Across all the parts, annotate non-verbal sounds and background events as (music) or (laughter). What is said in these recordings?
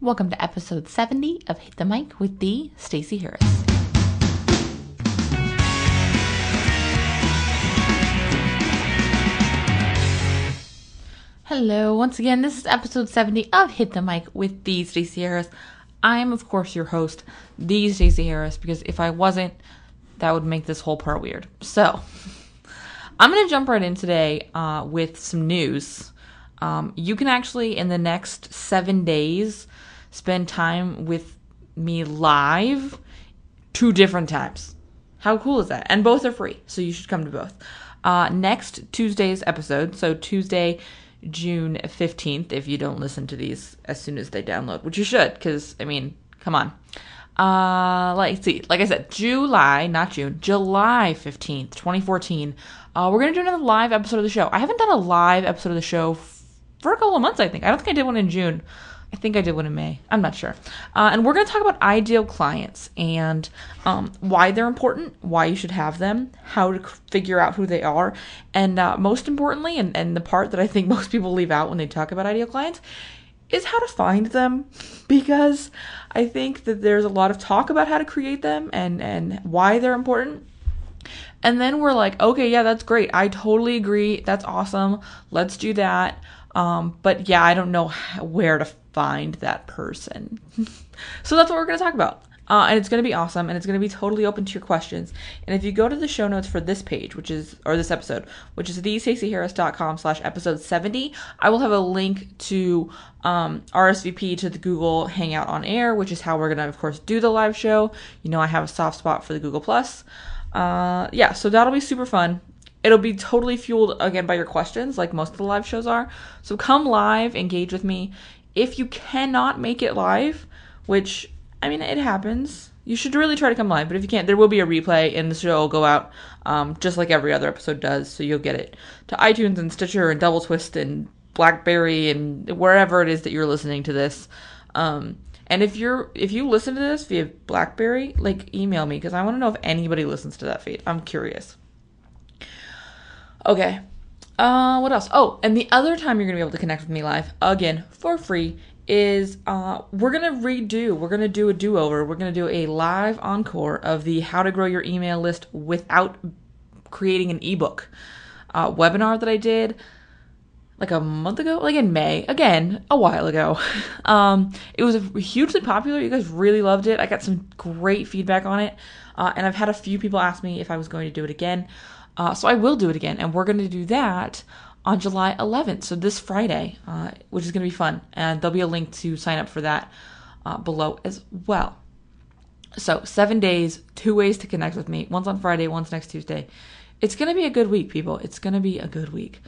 Welcome to episode 70 of Hit the Mic with the Stacey Harris. Hello, once again, this is episode 70 of Hit the Mic with the Stacey Harris. I am, of course, your host, the Stacey Harris, because if I wasn't, that would make this whole part weird. So, (laughs) I'm going to jump right in today uh, with some news. Um, you can actually, in the next seven days, spend time with me live two different times. How cool is that? And both are free, so you should come to both. Uh, next Tuesday's episode, so Tuesday, June 15th, if you don't listen to these as soon as they download, which you should, because, I mean, come on. Uh, let's see. Like I said, July, not June, July 15th, 2014. Uh, we're going to do another live episode of the show. I haven't done a live episode of the show for a couple of months, I think. I don't think I did one in June. I think I did one in May. I'm not sure. Uh, and we're going to talk about ideal clients and um, why they're important, why you should have them, how to figure out who they are, and uh, most importantly, and, and the part that I think (laughs) most people leave out when they talk about ideal clients, is how to find them because I think that there's a lot of talk about how to create them and, and why they're important. And then we're like, okay, yeah, that's great. I totally agree. That's awesome. Let's do that. Um, but yeah, I don't know where to find that person. (laughs) so that's what we're going to talk about. Uh, and it's going to be awesome and it's going to be totally open to your questions. And if you go to the show notes for this page, which is, or this episode, which is thestaceyharris.com slash episode 70, I will have a link to um, RSVP to the Google Hangout on Air, which is how we're going to, of course, do the live show. You know, I have a soft spot for the Google Plus. Uh, yeah, so that'll be super fun. It'll be totally fueled again by your questions, like most of the live shows are. So come live, engage with me. If you cannot make it live, which I mean, it happens. You should really try to come live, but if you can't, there will be a replay, and the show will go out um, just like every other episode does. So you'll get it to iTunes and Stitcher and Double Twist and BlackBerry and wherever it is that you're listening to this. Um, and if you're if you listen to this via BlackBerry, like email me because I want to know if anybody listens to that feed. I'm curious. Okay. Uh, what else? Oh, and the other time you're gonna be able to connect with me live again for free is uh, we're gonna redo. We're gonna do a do over. We're gonna do a live encore of the How to Grow Your Email List without creating an ebook uh, webinar that I did like a month ago, like in May, again, a while ago. (laughs) Um, it was hugely popular. You guys really loved it. I got some great feedback on it. Uh, and I've had a few people ask me if I was going to do it again. Uh, so I will do it again. And we're going to do that on July 11th. So this Friday, uh, which is going to be fun. And there'll be a link to sign up for that uh, below as well. So seven days, two ways to connect with me. One's on Friday, one's next Tuesday. It's going to be a good week, people. It's going to be a good week.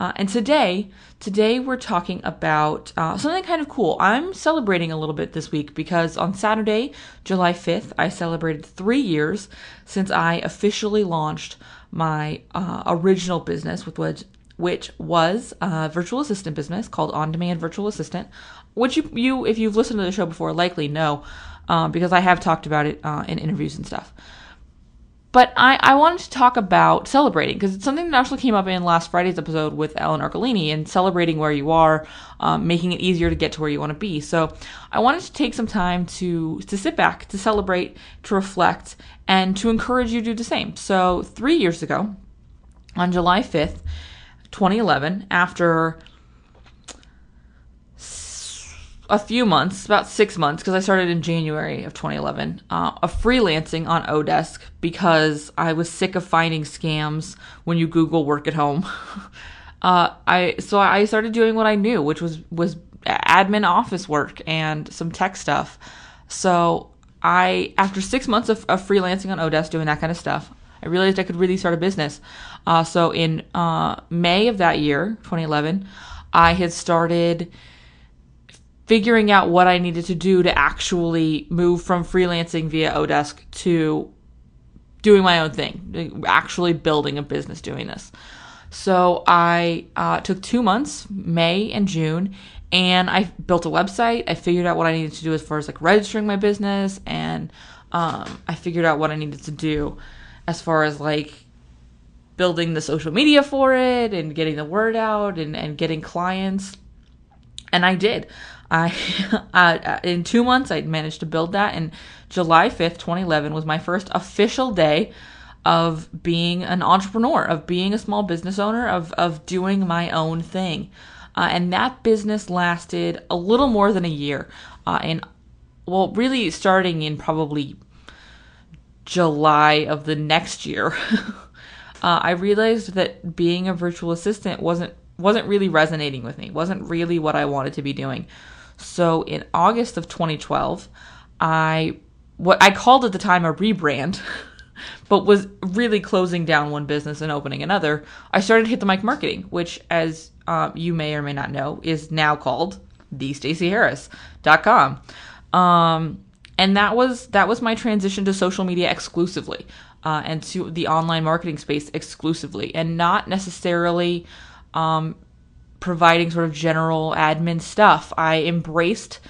Uh, and today, today we're talking about uh, something kind of cool. I'm celebrating a little bit this week because on Saturday, July 5th, I celebrated three years since I officially launched my uh, original business, with which which was a virtual assistant business called On Demand Virtual Assistant, which you you if you've listened to the show before likely know, uh, because I have talked about it uh, in interviews and stuff. But I, I wanted to talk about celebrating because it's something that actually came up in last Friday's episode with Ellen Arcolini and celebrating where you are, um, making it easier to get to where you want to be. So I wanted to take some time to to sit back, to celebrate, to reflect, and to encourage you to do the same. So three years ago, on July fifth, 2011, after a few months, about six months, because I started in January of 2011, uh, freelancing on Odesk because I was sick of finding scams when you Google work at home. (laughs) uh, I so I started doing what I knew, which was was admin office work and some tech stuff. So I, after six months of, of freelancing on Odesk, doing that kind of stuff, I realized I could really start a business. Uh, so in uh, May of that year, 2011, I had started figuring out what I needed to do to actually move from freelancing via Odesk to doing my own thing, actually building a business doing this. So I uh, took two months, May and June, and I built a website. I figured out what I needed to do as far as like registering my business, and um, I figured out what I needed to do as far as like building the social media for it and getting the word out and, and getting clients. And I did. I (laughs) uh, in two months I managed to build that, and July fifth, twenty eleven, was my first official day of being an entrepreneur, of being a small business owner, of of doing my own thing. Uh, and that business lasted a little more than a year. Uh, and well, really starting in probably July of the next year, (laughs) uh, I realized that being a virtual assistant wasn't wasn't really resonating with me. wasn't really what I wanted to be doing. So in August of 2012, I what I called at the time a rebrand. (laughs) but was really closing down one business and opening another, I started Hit the Mic Marketing, which, as uh, you may or may not know, is now called thestaceyharris.com. Um, and that was that was my transition to social media exclusively uh, and to the online marketing space exclusively, and not necessarily um, providing sort of general admin stuff. I embraced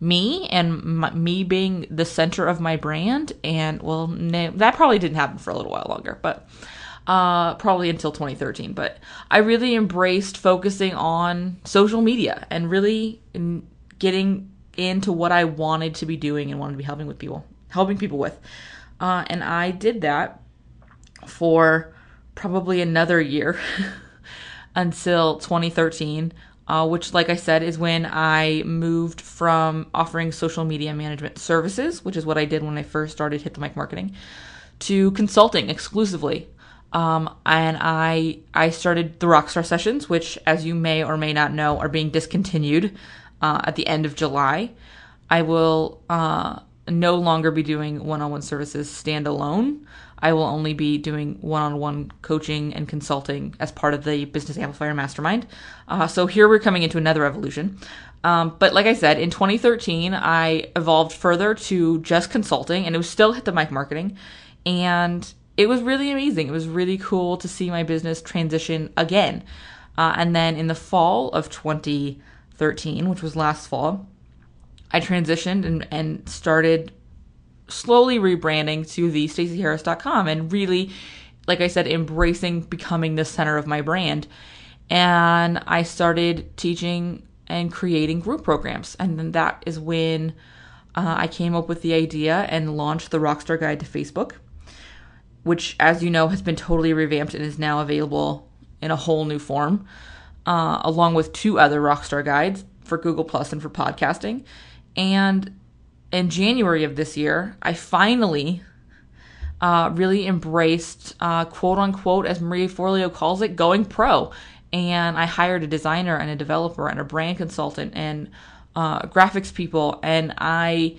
me and my, me being the center of my brand. And well, that probably didn't happen for a little while longer, but uh, probably until 2013. But I really embraced focusing on social media and really in getting into what I wanted to be doing and wanted to be helping with people, helping people with. Uh, and I did that for probably another year (laughs) until 2013 uh, which, like I said, is when I moved from offering social media management services, which is what I did when I first started Hit the Mic Marketing, to consulting exclusively. Um, and I I started the Rockstar sessions, which, as you may or may not know, are being discontinued uh, at the end of July. I will uh, no longer be doing one-on-one services standalone. I will only be doing one on one coaching and consulting as part of the Business Amplifier Mastermind. Uh, so here we're coming into another evolution. Um, but like I said, in 2013, I evolved further to just consulting, and it was still hit the mic marketing. And it was really amazing. It was really cool to see my business transition again. Uh, and then in the fall of 2013, which was last fall, I transitioned and, and started slowly rebranding to the staceyharris.com and really like I said embracing becoming the center of my brand. And I started teaching and creating group programs. And then that is when uh, I came up with the idea and launched the Rockstar Guide to Facebook, which, as you know, has been totally revamped and is now available in a whole new form, uh, along with two other Rockstar guides for Google Plus and for podcasting. And in January of this year, I finally uh, really embraced, uh, quote unquote, as Marie Forleo calls it, going pro. And I hired a designer and a developer and a brand consultant and uh, graphics people and I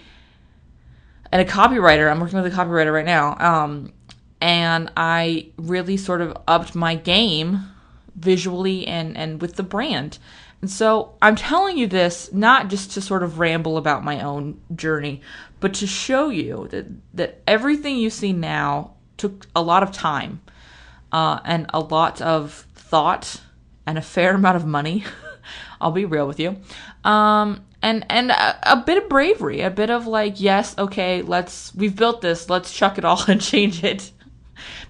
and a copywriter. I'm working with a copywriter right now. Um, and I really sort of upped my game visually and and with the brand. And so I'm telling you this not just to sort of ramble about my own journey, but to show you that, that everything you see now took a lot of time uh, and a lot of thought and a fair (laughs) amount of money. (laughs) I'll be real with you. Um, and and a, a, bit of bravery, a bit of like, yes, okay, let's we've built this, let's chuck it all (laughs) and change it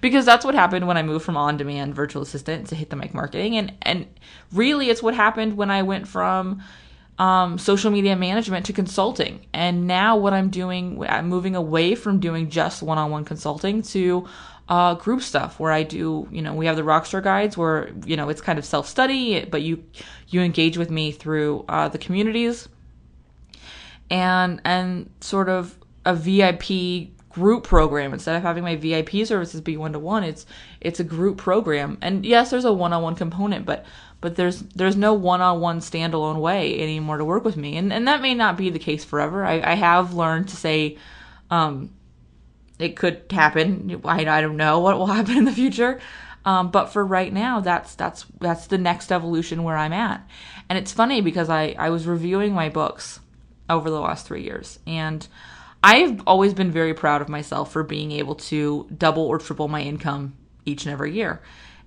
because that's what happened when I moved from on demand virtual assistant to hit the mic marketing. And, and really, it's what happened when I went from um, social media management to consulting. And now, what I'm doing, I'm moving away from doing just one on one consulting to uh, group stuff where I do, you know, we have the Rockstar guides where, you know, it's kind of self study, but you, you engage with me through uh, the communities and, and sort of a VIP group program instead of having my VIP services be one to one. It's it's a group program, and yes, there's a one on one component, but but there's there's no one on one standalone way anymore to work with me, and and that may not be the case forever. I, I have learned to say, um, it could happen. I I don't know what will (laughs) happen in the future. Um, but for right now, that's that's that's the next evolution where I'm at. And it's funny because I I was reviewing my books over the last three years, and I've always been very proud of myself for being able to double or triple my income each and every year.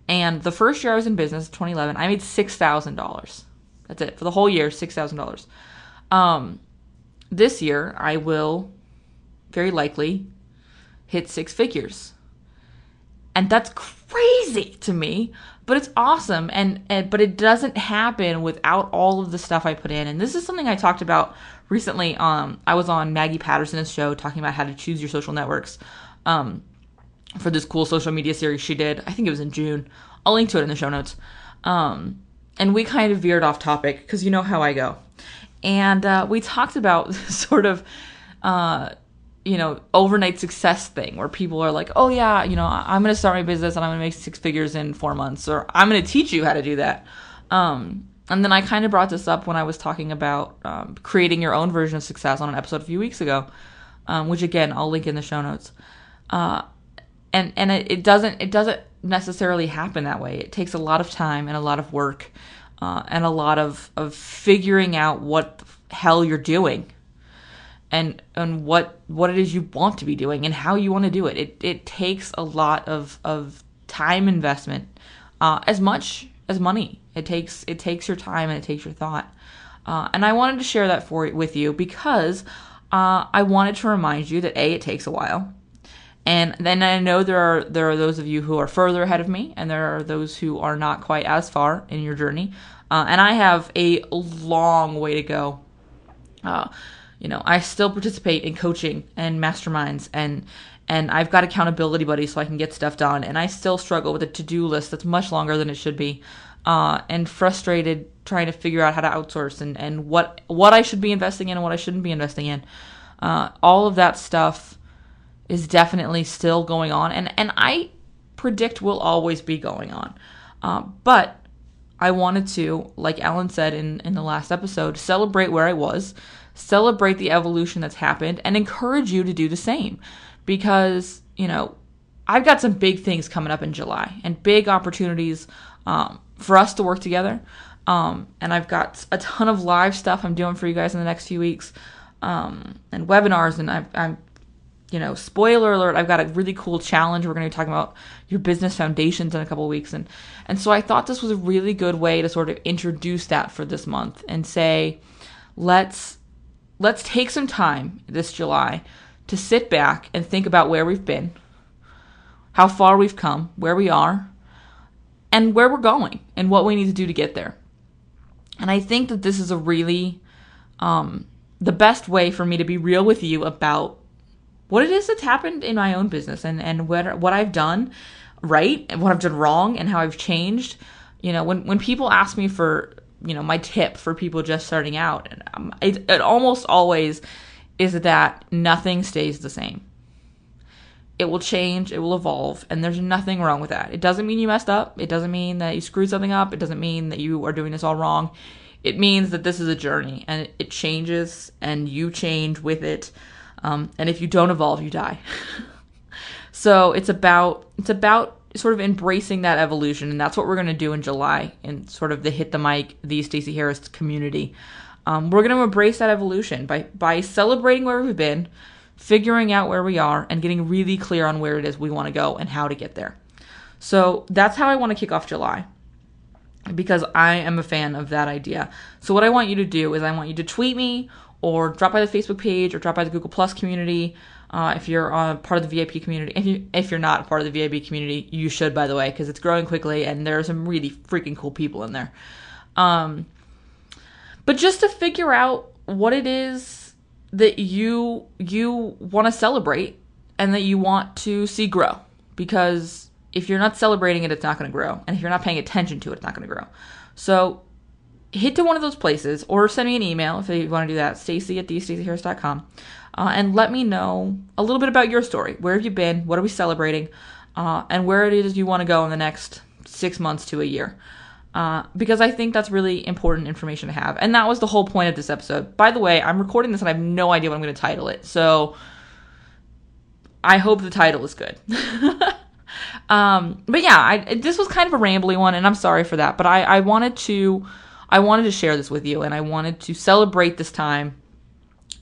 And the first year I was in business, 2011, I made $6,000. That's it. For the whole year, $6,000. Um, this year, I will very likely hit six figures. And that's crazy to me but it's awesome. And, and but it doesn't happen without all of the stuff i put in. And this is something i talked about recently. Um i was on maggie patterson's show talking about how to choose your social networks um for this cool social media series she did. I think it was in june. I'll link to it in the show notes. Um and we kind of veered off topic because you know how i go. And uh, we talked about (laughs) sort of uh you know, overnight success thing where people are like, oh, yeah, you know, I'm going to start my business and I'm going to make six figures in four months, or I'm going to teach you how to do that. Um, and then I kind of brought this up when I was talking about um, creating your own version of success on an episode a few weeks ago, um, which again I'll link in the show notes. Uh, and and it, it, doesn't it doesn't necessarily happen that way. It takes a lot of time and a lot of work, uh, and a lot of of figuring out what hell you're doing and and what what it is you want to be doing and how you want to do it. It it takes a lot of of time investment, uh, as much as money. It takes it takes your time and it takes your thought. Uh, and I wanted to share that for with you because uh, I wanted to remind you that a it takes a while, and then I know there are there are those of you who are further ahead of me, and there are those who are not quite as far in your journey. Uh, and I have a long way to go. You know, I still participate in coaching and masterminds and and I've got accountability buddies so I can get stuff done and I still struggle with a to-do list that's much longer than it should be. Uh, and frustrated trying to figure out how to outsource and, and what what I should be investing in and what I shouldn't be investing in. Uh, all of that stuff is definitely still going on and, and I predict will always be going on. Uh, but I wanted to, like Alan said in, in the last episode, celebrate where I was, celebrate the evolution that's happened, and encourage you to do the same. Because, you know, I've got some big things coming up in July and big opportunities um, for us to work together. Um, and I've got a ton of live stuff I'm doing for you guys in the next few weeks um, and webinars. And i I'm, you know, spoiler alert, I've got a really cool challenge. We're going to be talking about your business foundations in a couple weeks. And, and so I thought this was a really good way to sort of introduce that for this month and say, let's let's take some time this July to sit back and think about where we've been, how far we've come, where we are, and where we're going, and what we need to do to get there. And I think that this is a really um, the best way for me to be real with you about what it is that's happened in my own business and, and what what I've done right and what I've done wrong and how I've changed. You know, when when people ask me for you know my tip for people just starting out and um, it, it almost always is that nothing stays the same. It will change it will evolve and there's nothing wrong with that. It doesn't mean you messed up. It doesn't mean that you screwed something up. It doesn't mean that you are doing this all wrong. It means that this is a journey and it changes and you change with it. Um, and if you don't evolve you die. (laughs) So it's about it's about sort of embracing that evolution, and that's what we're going to do in July in sort of the hit the mic, the Stacey Harris community. Um, we're going to embrace that evolution by by celebrating where we've been, figuring out where we are, and getting really clear on where it is we want to go and how to get there. So that's how I want to kick off July because I am a fan of that idea. So what I want you to do is I want you to tweet me or drop by the Facebook page or drop by the Google Plus community uh, if you're uh, part of the VIP community, if you if you're not part of the VIP community, you should by the way because it's growing quickly and there are some really freaking cool people in there. Um, but just to figure out what it is that you you want to celebrate and that you want to see grow because if you're not celebrating it, it's not going to grow, and if you're not paying attention to it, it's not going to grow. So hit to one of those places or send me an email if you want to do that, stacey at thestaceyharris.com uh, and let me know a little bit about your story. Where have you been? What are we celebrating? Uh, and where it is you want to go in the next six months to a year. Uh, because I think that's really important information to have. And that was the whole point of this episode. By the way, I'm recording this and I have no idea what I'm going to title it. So I hope the title is good. (laughs) um, but yeah, I, this was kind of a rambly one, and I'm sorry for that. But I, I wanted to, I wanted to share this with you, and I wanted to celebrate this time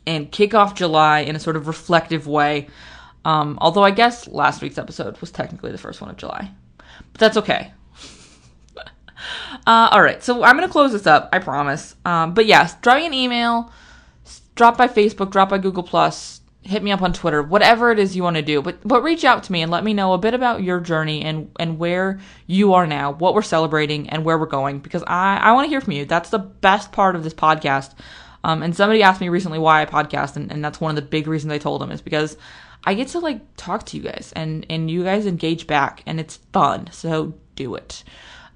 and kick off July in a sort of reflective way. Um, although I guess last week's episode was technically the first one of July, but that's okay. (laughs) uh, all right, so I'm gonna close this up. I promise. Um, but yes, drop me an email, drop by Facebook, drop by Google Plus, hit me up on Twitter, whatever it is you want to do. But but reach out to me and let me know a bit about your journey and and where you are now, what we're celebrating, and where we're going. Because I I want to hear from you. That's the best part of this podcast. Um, and somebody asked me recently why I podcast, and, and that's one of the big reasons I told them is because I get to like talk to you guys and and you guys engage back, and it's fun. So do it,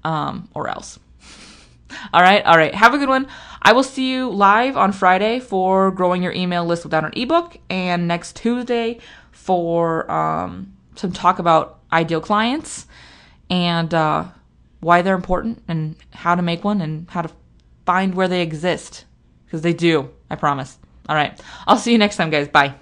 um, or else. All right, all right. Have a good one. I will see you live on Friday for growing your email list without an ebook, and next Tuesday for um, some talk about ideal clients and uh, why they're important and how to make one and how to find where they exist because they do. I promise. All right. I'll see you next time, guys. Bye.